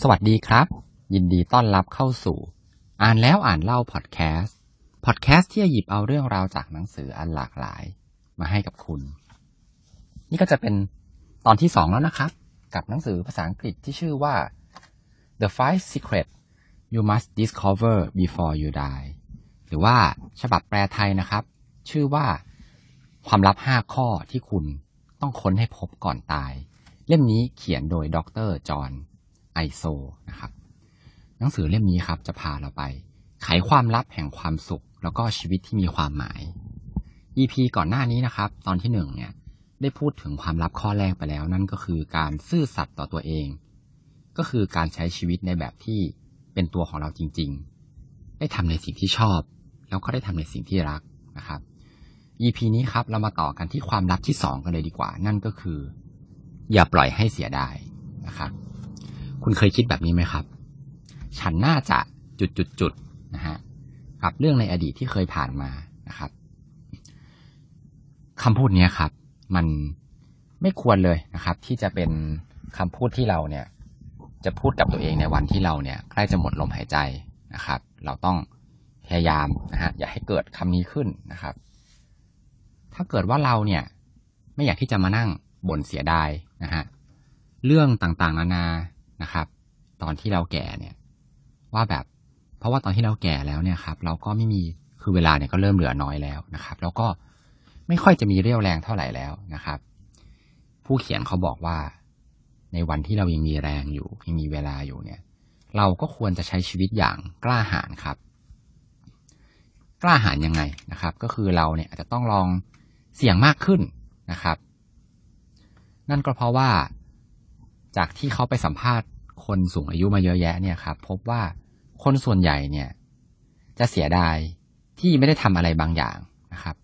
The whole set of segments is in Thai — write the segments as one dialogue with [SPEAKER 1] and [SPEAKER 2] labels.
[SPEAKER 1] สวัสดีครับ ยินดีต้อนรับเข้าสู่ อ่านแล้วอ่านเล่าพอดแคสต์พอดแคสต์ที่จะหยิบเอาเรื่องราวจากหนังสืออันหลากหลาย มาให้กับคุณ นี่ก็จะเป็นตอนที่สองแล้วนะครับ กับหนังสือภาษาอังกฤษที่ชื่อว่า The Five Secrets You Must Discover Before You Die หรือว่าฉบับแปลไทยนะครับ ชื่อว่าความลับห้าข้อที่คุณต้องค้นให้พบก่อนตาย เล่มนี้เขียนโดยดรจอห์น ไอโซนะครับ หนังสือเล่มนี้ครับจะพาเราไปไขความลับแห่งความสุข แล้วก็ชีวิตที่มีความหมาย EP ก่อนหน้านี้นะครับ ตอนที่หนึ่งเนี่ยได้พูดถึงความลับข้อแรกไปแล้ว นั่นก็คือการซื่อสัตย์ต่อตัวเอง ก็คือการใช้ชีวิตในแบบที่เป็นตัวของเราจริง ๆ ได้ทำในสิ่งที่ชอบ แล้วก็ได้ทำในสิ่งที่รักนะครับ EP นี้ครับเรามาต่อกันที่ความลับที่สองกันเลยดีกว่า นั่นก็คือ อย่าปล่อยให้เสียดายนะครับ คุณเคยคิดแบบนี้ไหมครับ ฉันน่าจะจุดจุดจุดนะฮะกับเรื่องในอดีตที่เคยผ่านมานะครับคำพูดนี้ครับ มันไม่ควรเลยนะครับ ที่จะเป็นคำพูดที่เราเนี่ย จะพูดกับตัวเองในวันที่เราเนี่ย ใกล้จะหมดลมหายใจนะครับ เราต้องพยายามนะฮะอย่าให้เกิดคำนี้ขึ้นนะครับ ถ้าเกิดว่าเราเนี่ย ไม่อยากที่จะมานั่งบ่นเสียดายนะฮะเรื่องต่างๆ นานา นะครับ ตอนที่เราแก่เนี่ย ว่าแบบ เพราะว่าตอนที่เราแก่แล้วเนี่ยครับ เราก็ไม่มีคือเวลาเนี่ยก็เริ่มเหลือน้อยแล้วนะครับ แล้วก็ไม่ค่อยจะมีเรี่ยวแรงเท่าไหร่แล้วนะครับ ผู้เขียนเขาบอกว่าในวันที่เรายังมีแรงอยู่ยังมีเวลาอยู่เนี่ย เราก็ควรจะใช้ชีวิตอย่างกล้าหาญครับ กล้าหาญยังไงนะครับ ก็คือเราเนี่ยอาจจะต้องลองเสี่ยงมากขึ้นนะครับ นั่นก็เพราะว่าจากที่เขาไปสัมภาษณ์ คนสูงอายุมาเยอะแยะเนี่ยครับ พบว่าคนส่วนใหญ่เนี่ย จะเสียดายที่ไม่ได้ทำอะไรบางอย่างนะครับ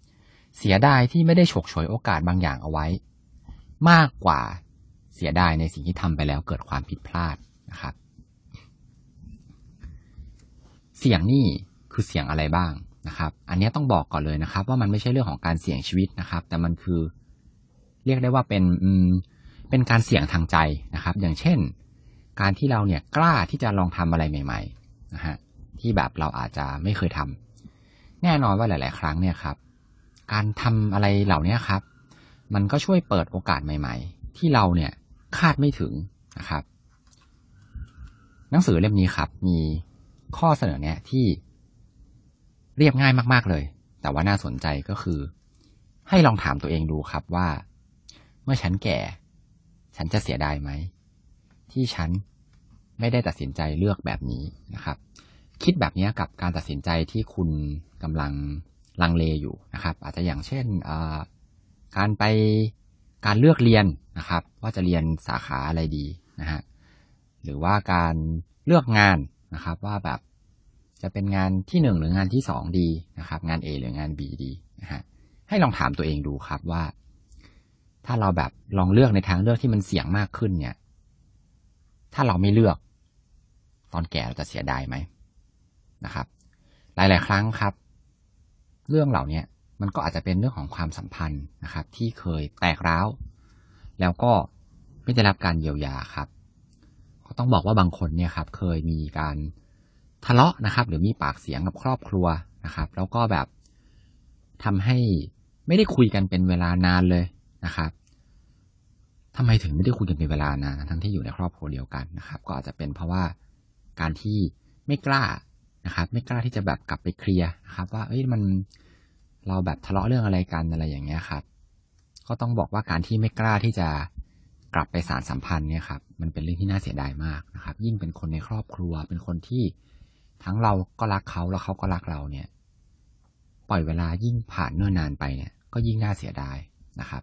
[SPEAKER 1] เสียดายที่ไม่ได้ฉกฉวยโอกาสบางอย่างเอาไว้ มากกว่าเสียดายในสิ่งที่ทำไปแล้วเกิดความผิดพลาดนะครับ เสี่ยงนี่คือเสี่ยงอะไรบ้างนะครับ อันนี้ต้องบอกก่อนเลยนะครับ ว่ามันไม่ใช่เรื่องของการเสี่ยงชีวิตนะครับ แต่มันคือ เรียกได้ว่าเป็นเป็นการเสี่ยงทางใจนะครับ อย่างเช่น การที่เราเนี่ยกล้าที่จะลองทำอะไรใหม่ๆนะฮะที่แบบเราอาจจะไม่เคยทำแน่นอนว่าหลาย ๆ ครั้งเนี่ยครับ การทำอะไรเหล่านี้ครับ มันก็ช่วยเปิดโอกาสใหม่ ๆ ที่เราเนี่ยคาดไม่ถึงนะครับ หนังสือเล่มนี้ครับ มีข้อเสนอเนี่ยที่เรียบง่ายมาก ๆ เลย แต่ว่าน่าสนใจก็คือ ให้ลองถามตัวเองดูครับว่า เมื่อฉันแก่ ฉันจะเสียดายไหม ที่ฉันไม่ได้ตัดสินใจเลือกแบบนี้นะครับ คิดแบบนี้กับการตัดสินใจที่คุณกำลังลังเลอยู่นะครับ อาจจะอย่างเช่นการไปการเลือกเรียนนะครับ ว่าจะเรียนสาขาอะไรดีนะฮะหรือว่าการเลือกงานนะครับ ว่าแบบจะเป็นงานที่หนึ่งหรืองานที่สองดีนะครับ งาน A หรืองาน B ดีนะฮะให้ลองถามตัวเองดูครับว่า ถ้าเราแบบลองเลือกในทางเลือกที่มันเสี่ยงมากขึ้นเนี่ย ถ้าเราไม่เลือก ตอนแก่เราจะเสียดายไหมนะครับ หลาย ๆ ครั้งครับ เรื่องเหล่านี้มันก็อาจจะเป็นเรื่องของความสัมพันธ์นะครับ ที่เคยแตกร้าว แล้วก็ไม่ได้รับการเยียวยาครับเขาต้องบอกว่าบางคนเนี่ยครับ เคยมีการทะเลาะนะครับ หรือมีปากเสียงกับครอบครัวนะครับ แล้วก็แบบทำให้ไม่ได้คุยกันเป็นเวลานานเลยนะครับ ทำไมถึงไม่ได้คุยกันเป็นเวลานานทั้งที่อยู่ในครอบครัวเดียวกันนะครับ ก็อาจจะเป็นเพราะว่าการที่ไม่กล้านะครับ ไม่กล้าที่จะแบบกลับไปเคลียร์นะครับ ว่าเอ้ยมันเราแบบทะเลาะเรื่องอะไรกันอะไรอย่างเงี้ยครับ ก็ต้องบอกว่าการที่ไม่กล้าที่จะกลับไปสารสัมพันธ์เนี่ยครับมันเป็นเรื่องที่น่าเสียดายมากนะครับ ยิ่งเป็นคนในครอบครัว เป็นคนที่ทั้งเราก็รักเขาแล้วเขาก็รักเราเนี่ย ปล่อยเวลายิ่งผ่านเนิ่นนานไปเนี่ย ก็ยิ่งน่าเสียดายนะครับ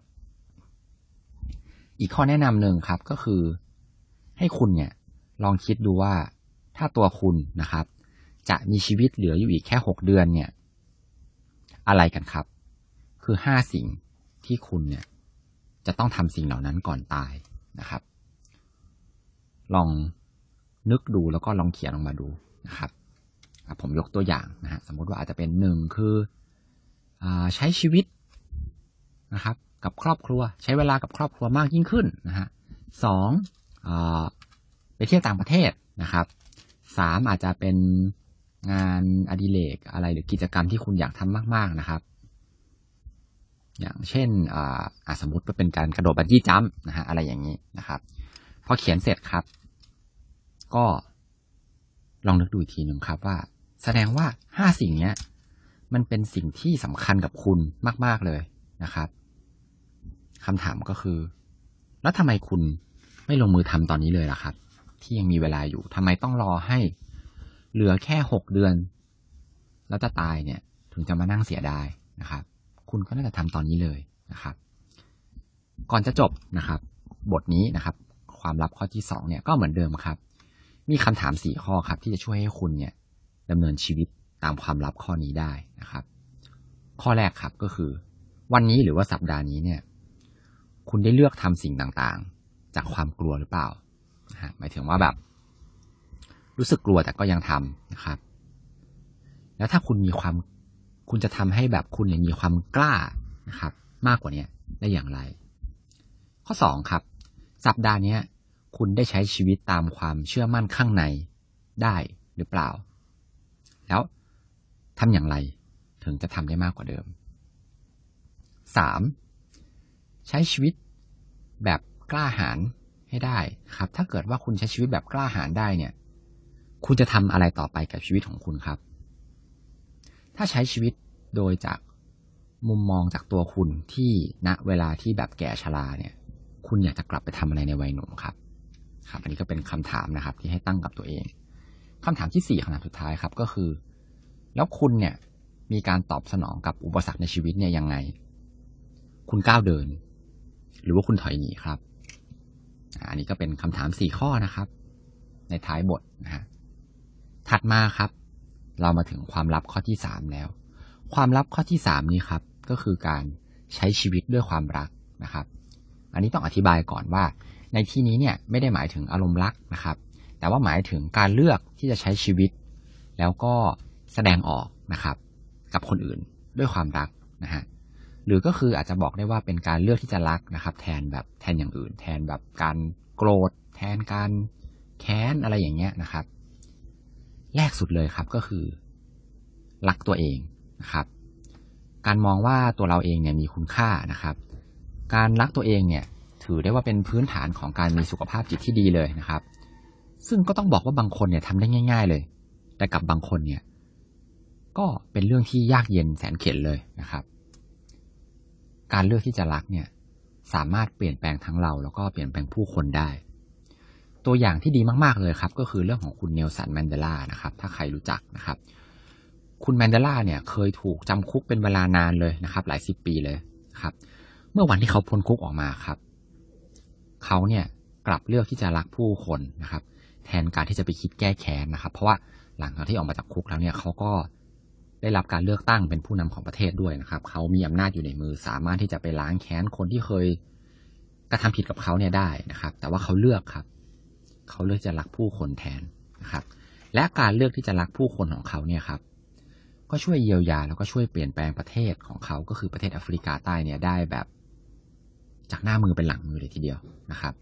[SPEAKER 1] อีกข้อแนะนำหนึ่งครับก็คือ ให้คุณเนี่ยลองคิดดูว่าถ้าตัวคุณนะครับ จะมีชีวิตเหลืออยู่อีกแค่หกเดือนเนี่ย อะไรกันครับ คือห้าสิ่งที่คุณเนี่ย จะต้องทำสิ่งเหล่านั้นก่อนตายนะครับ ลองนึกดูแล้วก็ลองเขียนลงมาดูนะครับผมยกตัวอย่างนะฮะสมมติว่าอาจจะเป็นหนึ่งคืออใช้ชีวิตนะครับ กับครอบครัว ใช้เวลากับครอบครัวมากยิ่งขึ้นนะฮะสองอไปเที่ยวต่างประเทศนะครับสามอาจจะเป็นงานอดิเรกอะไรหรือกิจกรรมที่คุณอยากทำมาก ๆนะครับ อย่างเช่นอ่าสมมติว่าเป็นการกระโดดบันจี้จัมป์นะฮะอะไรอย่างนี้นะครับพอเขียนเสร็จครับ ก็ลองนึกดูอีกทีหนึ่งครับว่า แสดงว่าห้าสิ่งเนี้ยมันเป็นสิ่งที่สำคัญกับคุณมาก ๆเลยนะครับ คำถามก็คือ แล้วทำไมคุณไม่ลงมือทำตอนนี้เลยล่ะครับ ที่ยังมีเวลาอยู่ทำไมต้องรอให้เหลือแค่หกเดือน แล้วจะตายเนี่ย ถึงจะมานั่งเสียดายนะครับ คุณก็น่าจะทำตอนนี้เลยนะครับ ก่อนจะจบนะครับ บทนี้นะครับ ความลับข้อที่สองเนี่ยก็เหมือนเดิมครับ มีคำถามสี่ข้อครับ ที่จะช่วยให้คุณเนี่ยดำเนินชีวิตตามความลับข้อนี้ได้นะครับ ข้อแรกครับก็คือ วันนี้หรือว่าสัปดาห์นี้เนี่ย คุณได้เลือกทำสิ่งต่างๆ จากความกลัวหรือเปล่าหมายถึงว่าแบบ รู้สึกกลัวแต่ก็ยังทำนะครับ แล้วถ้าคุณมีความคุณจะทำให้แบบคุณเนี่ยมีความกล้านะครับ มากกว่านี้ได้อย่างไร ข้อสองครับ สัปดาห์นี้คุณได้ใช้ชีวิตตามความเชื่อมั่นข้างในได้หรือเปล่า แล้วทำอย่างไรถึงจะทำได้มากกว่าเดิมสาม ใช้ชีวิตแบบกล้าหาญให้ได้ครับ ถ้าเกิดว่าคุณใช้ชีวิตแบบกล้าหาญได้เนี่ย คุณจะทำอะไรต่อไปกับชีวิตของคุณครับ ถ้าใช้ชีวิตโดยจากมุมมองจากตัวคุณที่ณเวลาที่แบบแก่ชราเนี่ย คุณอยากจะกลับไปทำอะไรในวัยหนุ่มครับ ครับ อันนี้ก็เป็นคำถามนะครับ ที่ให้ตั้งกับตัวเองคำถามที่สี่คำถามสุดท้ายครับ ก็คือ แล้วคุณเนี่ยมีการตอบสนองกับอุปสรรคในชีวิตเนี่ยยังไง คุณก้าวเดิน หรือว่าคุณถอยหนีครับอันนี้ก็เป็นคำถามสี่ข้อนะครับ ในท้ายบทนะฮะถัดมาครับ เรามาถึงความลับข้อที่สามแล้ว ความลับข้อที่สามนี้ครับ ก็คือการใช้ชีวิตด้วยความรักนะครับ อันนี้ต้องอธิบายก่อนว่า ในที่นี้เนี่ยไม่ได้หมายถึงอารมณ์รักนะครับ แต่ว่าหมายถึงการเลือกที่จะใช้ชีวิต แล้วก็แสดงออกนะครับ กับคนอื่นด้วยความรักนะฮะ หรือก็คืออาจจะบอกได้ว่าเป็นการเลือกที่จะรักนะครับ แทนแบบแทนอย่างอื่น แทนแบบการโกรธ แทนการแค้นอะไรอย่างเงี้ยนะครับ แรกสุดเลยครับก็คือ รักตัวเองนะครับ การมองว่าตัวเราเองเนี่ยมีคุณค่านะครับ การรักตัวเองเนี่ย ถือได้ว่าเป็นพื้นฐานของการมีสุขภาพจิตที่ดีเลยนะครับ ซึ่งก็ต้องบอกว่าบางคนเนี่ยทำได้ง่าย ๆ เลย แต่กับบางคนเนี่ย ก็เป็นเรื่องที่ยากเย็นแสนเข็ญเลยนะครับ การเลือกที่จะรักเนี่ยสามารถเปลี่ยนแปลงทั้งเรา แล้วก็เปลี่ยนแปลงผู้คนได้ ตัวอย่างที่ดีมากๆเลยครับ ก็คือเรื่องของคุณเนลสันแมนเดลานะครับ ถ้าใครรู้จักนะครับ คุณแมนเดลาเนี่ยเคยถูกจำคุกเป็นเวลานานเลยนะครับ หลายสิบปีเลยครับ เมื่อวันที่เขาพ้นคุกออกมาครับ เขาเนี่ยกลับเลือกที่จะรักผู้คนนะครับ แทนการที่จะไปคิดแก้แค้นนะครับ เพราะว่าหลังจากที่ออกมาจากคุกแล้วเนี่ยเขาก็ ได้รับการเลือกตั้งเป็นผู้นำของประเทศด้วยนะครับ เขามีอำนาจอยู่ในมือสามารถที่จะไปล้างแค้นคนที่เคยกระทำผิดกับเขาเนี่ยได้นะครับ แต่ว่าเขาเลือกครับ เขาเลือกจะรักผู้คนแทนนะครับ และการเลือกที่จะรักผู้คนของเขาเนี่ยครับ ก็ช่วยเยียวยาแล้วก็ช่วยเปลี่ยนแปลงประเทศของเขาก็คือประเทศแอฟริกาใต้เนี่ยได้แบบ จากหน้ามือเป็นหลังมือเลยทีเดียวนะครับ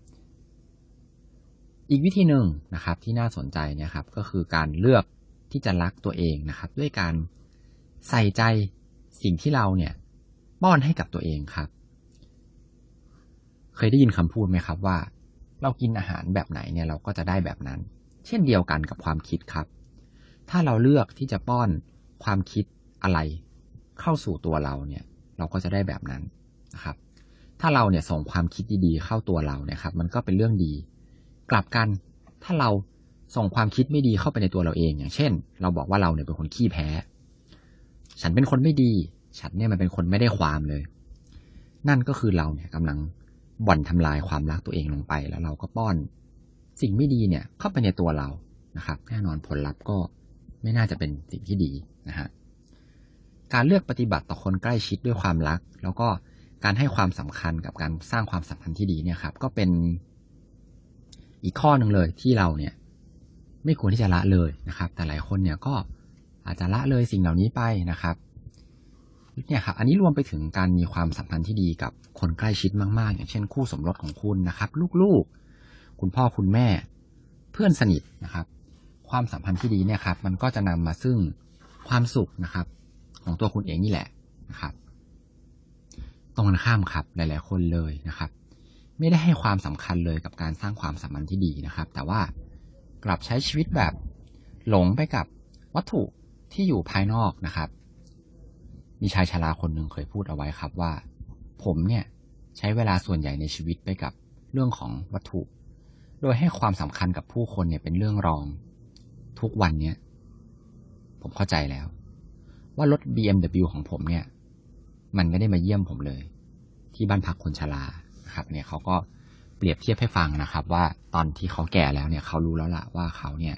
[SPEAKER 1] อีกวิธีหนึ่งนะครับที่น่าสนใจเนี่ยครับก็คือการเลือกที่จะรักตัวเองนะครับ ด้วยการ ใส่ใจสิ่งที่เราเนี่ยป้อนให้กับตัวเองครับ เคยได้ยินคำพูดไหมครับว่า เรากินอาหารแบบไหนเนี่ยเราก็จะได้แบบนั้น เช่นเดียวกันกับความคิดครับ ถ้าเราเลือกที่จะป้อนความคิดอะไร เข้าสู่ตัวเราเนี่ย เราก็จะได้แบบนั้นนะครับ ถ้าเราเนี่ยส่งความคิดดีๆเข้าตัวเราเนี่ยครับ มันก็เป็นเรื่องดี กลับกัน ถ้าเราส่งความคิดไม่ดีเข้าไปในตัวเราเอง อย่างเช่น เราบอกว่าเราเนี่ยเป็นคนขี้แพ้ ฉันเป็นคนไม่ดี ฉันเนี่ยมันเป็นคนไม่ได้ความเลย นั่นก็คือเราเนี่ยกำลังบ่อนทำลายความรักตัวเองลงไป แล้วเราก็ป้อน สิ่งไม่ดีเนี่ย เข้าไปในตัวเรานะครับ แน่นอนผลลัพธ์ก็ไม่น่าจะเป็นสิ่งที่ดีนะฮะการเลือกปฏิบัติต่อคนใกล้ชิดด้วยความรัก แล้วก็การให้ความสำคัญกับการสร้างความสัมพันธ์ที่ดีเนี่ยครับ ก็เป็นอีกข้อหนึ่งเลยที่เราเนี่ย ไม่ควรที่จะละเลยนะครับ แต่หลายคนเนี่ยก็ อาจจะละเลยสิ่งเหล่านี้ไปนะครับเนี่ยครับ อันนี้รวมไปถึงการมีความสัมพันธ์ที่ดีกับคนใกล้ชิดมาก ๆ อย่างเช่นคู่สมรสของคุณนะครับ ลูกๆ คุณพ่อคุณแม่ เพื่อนสนิทนะครับ ความสัมพันธ์ที่ดีเนี่ยครับ มันก็จะนำมาซึ่งความสุขนะครับ ของตัวคุณเองนี่แหละนะครับตรงกันข้ามครับหลาย ๆ คนเลยนะครับ ไม่ได้ให้ความสำคัญเลยกับการสร้างความสัมพันธ์ที่ดีนะครับ แต่ว่ากลับใช้ชีวิตแบบหลงไปกับวัตถุ ที่อยู่ภายนอกนะครับ มีชายชราคนหนึ่งเคยพูดเอาไว้ครับว่า ผมเนี่ยใช้เวลาส่วนใหญ่ในชีวิตไปกับเรื่องของวัตถุ โดยให้ความสำคัญกับผู้คนเนี่ยเป็นเรื่องรอง ทุกวันเนี้ยผมเข้าใจแล้ว ว่ารถ BMW ของผมเนี่ย มันไม่ได้มาเยี่ยมผมเลย ที่บ้านพักคนชราครับ เนี่ยเขาก็เปรียบเทียบให้ฟังนะครับ ว่าตอนที่เขาแก่แล้วเนี่ยเขารู้แล้วล่ะว่าเขาเนี่ย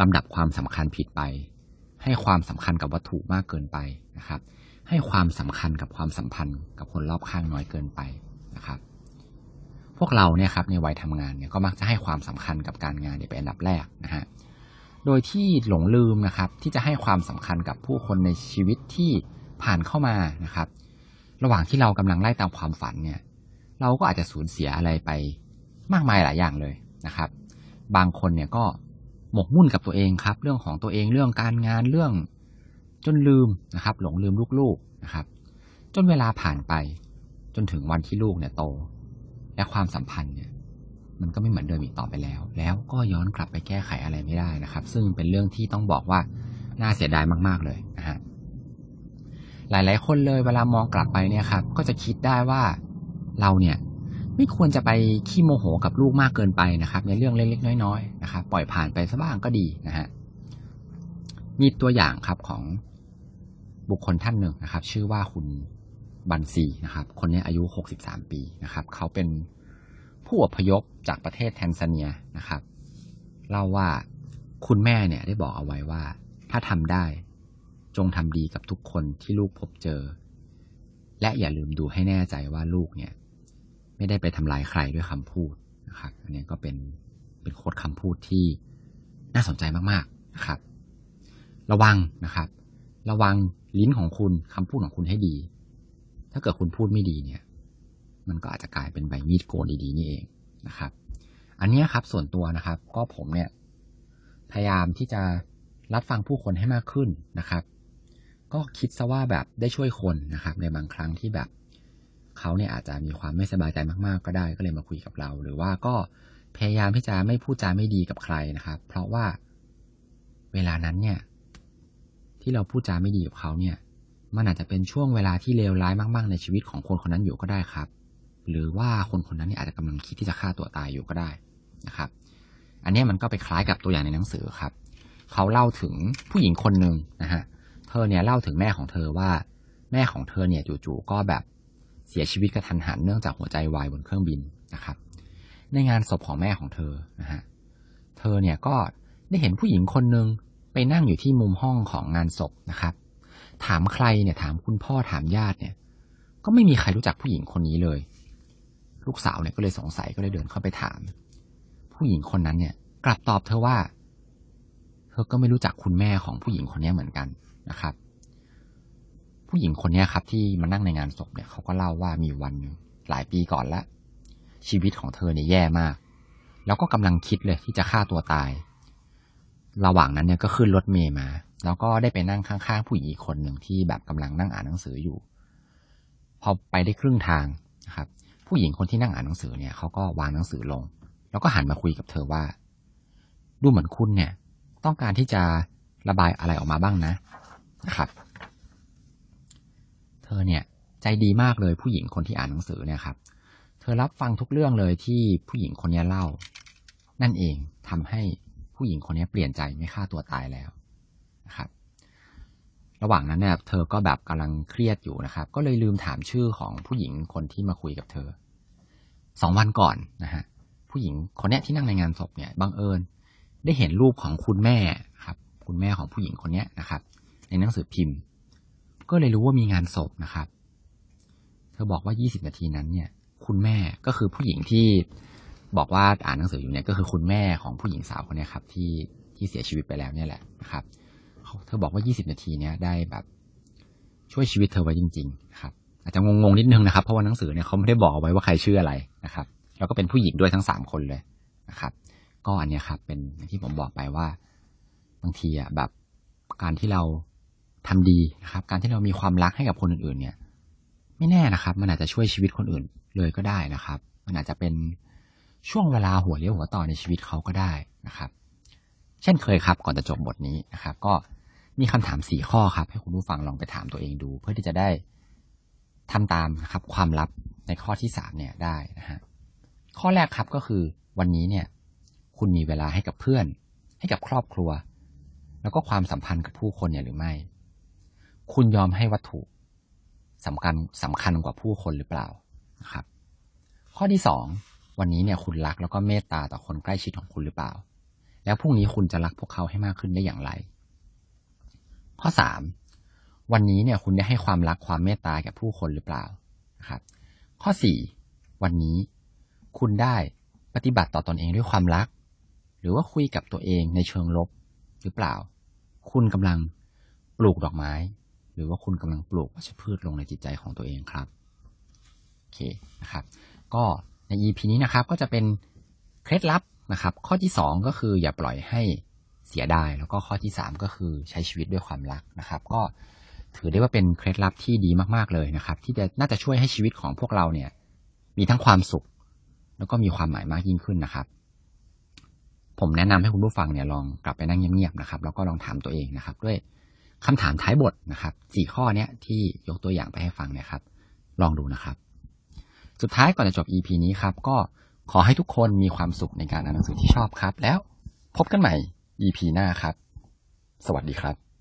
[SPEAKER 1] ลำดับความสำคัญผิดไป ให้ความสำคัญกับวัตถุมากเกินไปนะครับ ให้ความสำคัญกับความสัมพันธ์กับคนรอบข้างน้อยเกินไปนะครับ พวกเราเนี่ยครับในวัยทำงานเนี่ยก็มักจะให้ความสำคัญกับการงานเนี่ยเป็นอันดับแรกนะฮะโดยที่หลงลืมนะครับ ที่จะให้ความสำคัญกับผู้คนในชีวิตที่ผ่านเข้ามานะครับ ระหว่างที่เรากำลังไล่ตามความฝันเนี่ย เราก็อาจจะสูญเสียอะไรไปมากมายหลายอย่างเลยนะครับ บางคนเนี่ยก็ หมกมุ่นกับตัวเองครับ เรื่องของตัวเองเรื่องการงานเรื่อง จนลืมนะครับ หลงลืมลูกๆนะครับ จนเวลาผ่านไป จนถึงวันที่ลูกเนี่ยโต และความสัมพันธ์เนี่ย มันก็ไม่เหมือนเดิมอีกต่อไปแล้ว แล้วก็ย้อนกลับไปแก้ไขอะไรไม่ได้นะครับ ซึ่งเป็นเรื่องที่ต้องบอกว่าน่าเสียดายมาก ๆเลยนะฮะหลาย ๆ คนเลยเวลามองกลับไปเนี่ยครับ ก็จะคิดได้ว่าเราเนี่ย ไม่ควรจะไปขี้โมโหกับลูกมากเกินไปนะครับ ในเรื่องเล็กๆ น้อยๆนะครับปล่อยผ่านไปซะบ้างก็ดีนะฮะมีตัวอย่างครับของบุคคลท่านหนึ่งนะครับ ชื่อว่าคุณบันซีนะครับ คนนี้อายุ 63 ปีนะครับ เขาเป็นผู้อพยพจากประเทศแทนซาเนียนะครับเล่าว่าคุณแม่เนี่ยได้บอกเอาไว้ว่า ถ้าทำได้ จงทำดีกับทุกคนที่ลูกพบเจอ และอย่าลืมดูให้แน่ใจว่าลูกเนี่ย ไม่ได้ไปทำลายใครด้วยคำพูดนะครับ อันนี้ก็เป็นเป็นโค้ดคำพูดที่น่าสนใจมากๆนะครับ ระวังนะครับ ระวังลิ้นของคุณคำพูดของคุณให้ดี ถ้าเกิดคุณพูดไม่ดีเนี่ย มันก็อาจจะกลายเป็นใบมีดโกนดีๆนี่เองนะครับ อันนี้ครับส่วนตัวนะครับ ก็ผมเนี่ย พยายามที่จะรับฟังผู้คนให้มากขึ้นนะครับ ก็คิดซะว่าแบบได้ช่วยคนนะครับ ในบางครั้งที่แบบ เขาเนี่ยอาจจะมีความไม่สบายใจมากๆ ก็ได้ก็เลยมาคุยกับเรา หรือว่าก็พยายามที่จะไม่พูดจาไม่ดีกับใครนะครับ เพราะว่าเวลานั้นเนี่ย ที่เราพูดจาไม่ดีกับเขาเนี่ย มันอาจจะเป็นช่วงเวลาที่เลวร้ายมาก ๆ ในชีวิตของคนคนนั้นอยู่ก็ได้ครับ หรือว่าคนคนนั้นเนี่ยอาจจะกำลังคิดที่จะฆ่าตัวตายอยู่ก็ได้นะครับ อันนี้มันก็ไปคล้ายกับตัวอย่างในหนังสือครับ เขาเล่าถึงผู้หญิงคนหนึ่งนะฮะเธอเนี่ยเล่าถึงแม่ของเธอว่า แม่ของเธอเนี่ยจู่ๆก็แบบ เสียชีวิตกระทันหันเนื่องจากหัวใจวายบนเครื่องบินนะครับ ในงานศพของแม่ของเธอนะฮะเธอเนี่ยก็ได้เห็นผู้หญิงคนหนึ่งไปนั่งอยู่ที่มุมห้องของงานศพนะครับ ถามใครเนี่ยถามคุณพ่อถามญาติเนี่ย ก็ไม่มีใครรู้จักผู้หญิงคนนี้เลย ลูกสาวเนี่ยก็เลยสงสัยก็เลยเดินเข้าไปถาม ผู้หญิงคนนั้นเนี่ย กลับตอบเธอว่า เธอก็ไม่รู้จักคุณแม่ของผู้หญิงคนนี้เหมือนกันนะครับ ผู้หญิงคนนี้ครับที่มานั่งในงานศพเนี่ยเขาก็เล่าว่ามีวันหลายปีก่อนละชีวิตของเธอเนี่ยแย่มาก แล้วก็กำลังคิดเลยที่จะฆ่าตัวตาย ระหว่างนั้นเนี่ยก็ขึ้นรถเมย์มา แล้วก็ได้ไปนั่งข้างๆผู้หญิงคนหนึ่งที่แบบกำลังนั่งอ่านหนังสืออยู่ พอไปได้ครึ่งทางนะครับ ผู้หญิงคนที่นั่งอ่านหนังสือเนี่ยเขาก็วางหนังสือลง แล้วก็หันมาคุยกับเธอว่า ดูเหมือนคุณเนี่ย ต้องการที่จะระบายอะไรออกมาบ้างนะนะครับ อเนี่ยใจดีมากเลยผู้หญิงคนที่อ่านหนังสือเนี่ยครับ เธอรับฟังทุกเรื่องเลยที่ผู้หญิงคนนี้เล่า นั่นเองทำให้ผู้หญิงคนนี้เปลี่ยนใจไม่ฆ่าตัวตายแล้วนะครับ ระหว่างนั้นเนี่ยเธอก็แบบกำลังเครียดอยู่นะครับ ก็เลยลืมถามชื่อของผู้หญิงคนที่มาคุยกับเธอสองวันก่อนนะฮะผู้หญิงคนนี้ที่นั่งในงานศพเนี่ยบังเอิญ ได้เห็นรูปของคุณแม่ครับ คุณแม่ของผู้หญิงคนนี้นะครับ ในหนังสือพิมพ์ ก็เลยรู้ว่ามีงานศพนะครับ เธอบอกว่า 20 นาทีนั้นเนี่ย คุณแม่ก็คือผู้หญิงที่บอกว่าอ่านหนังสืออยู่เนี่ยก็คือคุณแม่ของผู้หญิงสาวคนนี้ครับที่ที่เสียชีวิตไปแล้วเนี่ยแหละนะครับเธอบอกว่า 20 นาทีเนี่ยได้แบบ ช่วยชีวิตเธอไว้จริง ๆ ครับ อาจจะงงๆนิดนึงนะครับ เพราะว่าหนังสือเนี่ยเขาไม่ได้บอกเอาไว้ว่าใครชื่ออะไรนะครับ แล้วก็เป็นผู้หญิงด้วยทั้งสามคนเลยนะครับ ก็อันเนี้ยครับ เป็นที่ผมบอกไปว่าบางทีอะแบบการที่เรา ทำดีนะครับ การที่เรามีความรักให้กับคนอื่นๆ เนี่ย ไม่แน่นะครับ มันอาจจะช่วยชีวิตคนอื่นเลยก็ได้นะครับ มันอาจจะเป็นช่วงเวลาหัวเลี้ยวหัวต่อในชีวิตเขาก็ได้นะครับ เช่นเคยครับ ก่อนจะจบบทนี้นะครับ ก็มีคำถามสี่ข้อครับ ให้คุณผู้ฟังลองไปถามตัวเองดู เพื่อที่จะได้ทำตามนะครับ ความลับในข้อที่สามเนี่ยได้นะฮะข้อแรกครับก็คือวันนี้เนี่ย คุณมีเวลาให้กับเพื่อน ให้กับครอบครัว แล้วก็ความสัมพันธ์กับผู้คนเนี่ยหรือไม่ คุณยอมให้วัตถุสำคัญสำคัญกว่าผู้คนหรือเปล่านะครับ ข้อที่สองวันนี้เนี่ยคุณรักแล้วก็เมตตาต่อคนใกล้ชิดของคุณหรือเปล่า แล้วพรุ่งนี้คุณจะรักพวกเขาให้มากขึ้นได้อย่างไร ข้อสามวันนี้เนี่ยคุณได้ให้ความรักความเมตตาแก่ผู้คนหรือเปล่านะครับ ข้อสี่วันนี้คุณได้ปฏิบัติต่อตอนเองด้วยความรัก หรือว่าคุยกับตัวเองในเชิงลบหรือเปล่า คุณกำลังปลูกดอกไม้ หรือว่าคุณกำลังปลูกวัชพืชลงในจิตใจของตัวเองครับโอเคนะครับ ก็ใน EP นี้นะครับก็จะเป็นเคล็ดลับนะครับ ข้อที่สองก็คืออย่าปล่อยให้เสียดายแล้วก็ข้อที่สามก็คือใช้ชีวิตด้วยความรักนะครับ ก็ถือได้ว่าเป็นเคล็ดลับที่ดีมาก ๆ เลยนะครับ ที่จะน่าจะช่วยให้ชีวิตของพวกเราเนี่ย มีทั้งความสุข แล้วก็มีความหมายมากยิ่งขึ้นนะครับ ผมแนะนำให้คุณผู้ฟังเนี่ยลองกลับไปนั่งเงียบๆนะครับ แล้วก็ลองถามตัวเองนะครับ ด้วย คำถามท้ายบทนะครับสี่ข้อเนี้ยที่ยกตัวอย่างไปให้ฟังเนี่ยครับ ลองดูนะครับ สุดท้ายก่อนจะจบ EP นี้ครับ ก็ขอให้ทุกคนมีความสุขในการอ่านหนังสือที่ชอบครับ แล้วพบกันใหม่ EP หน้าครับ สวัสดีครับ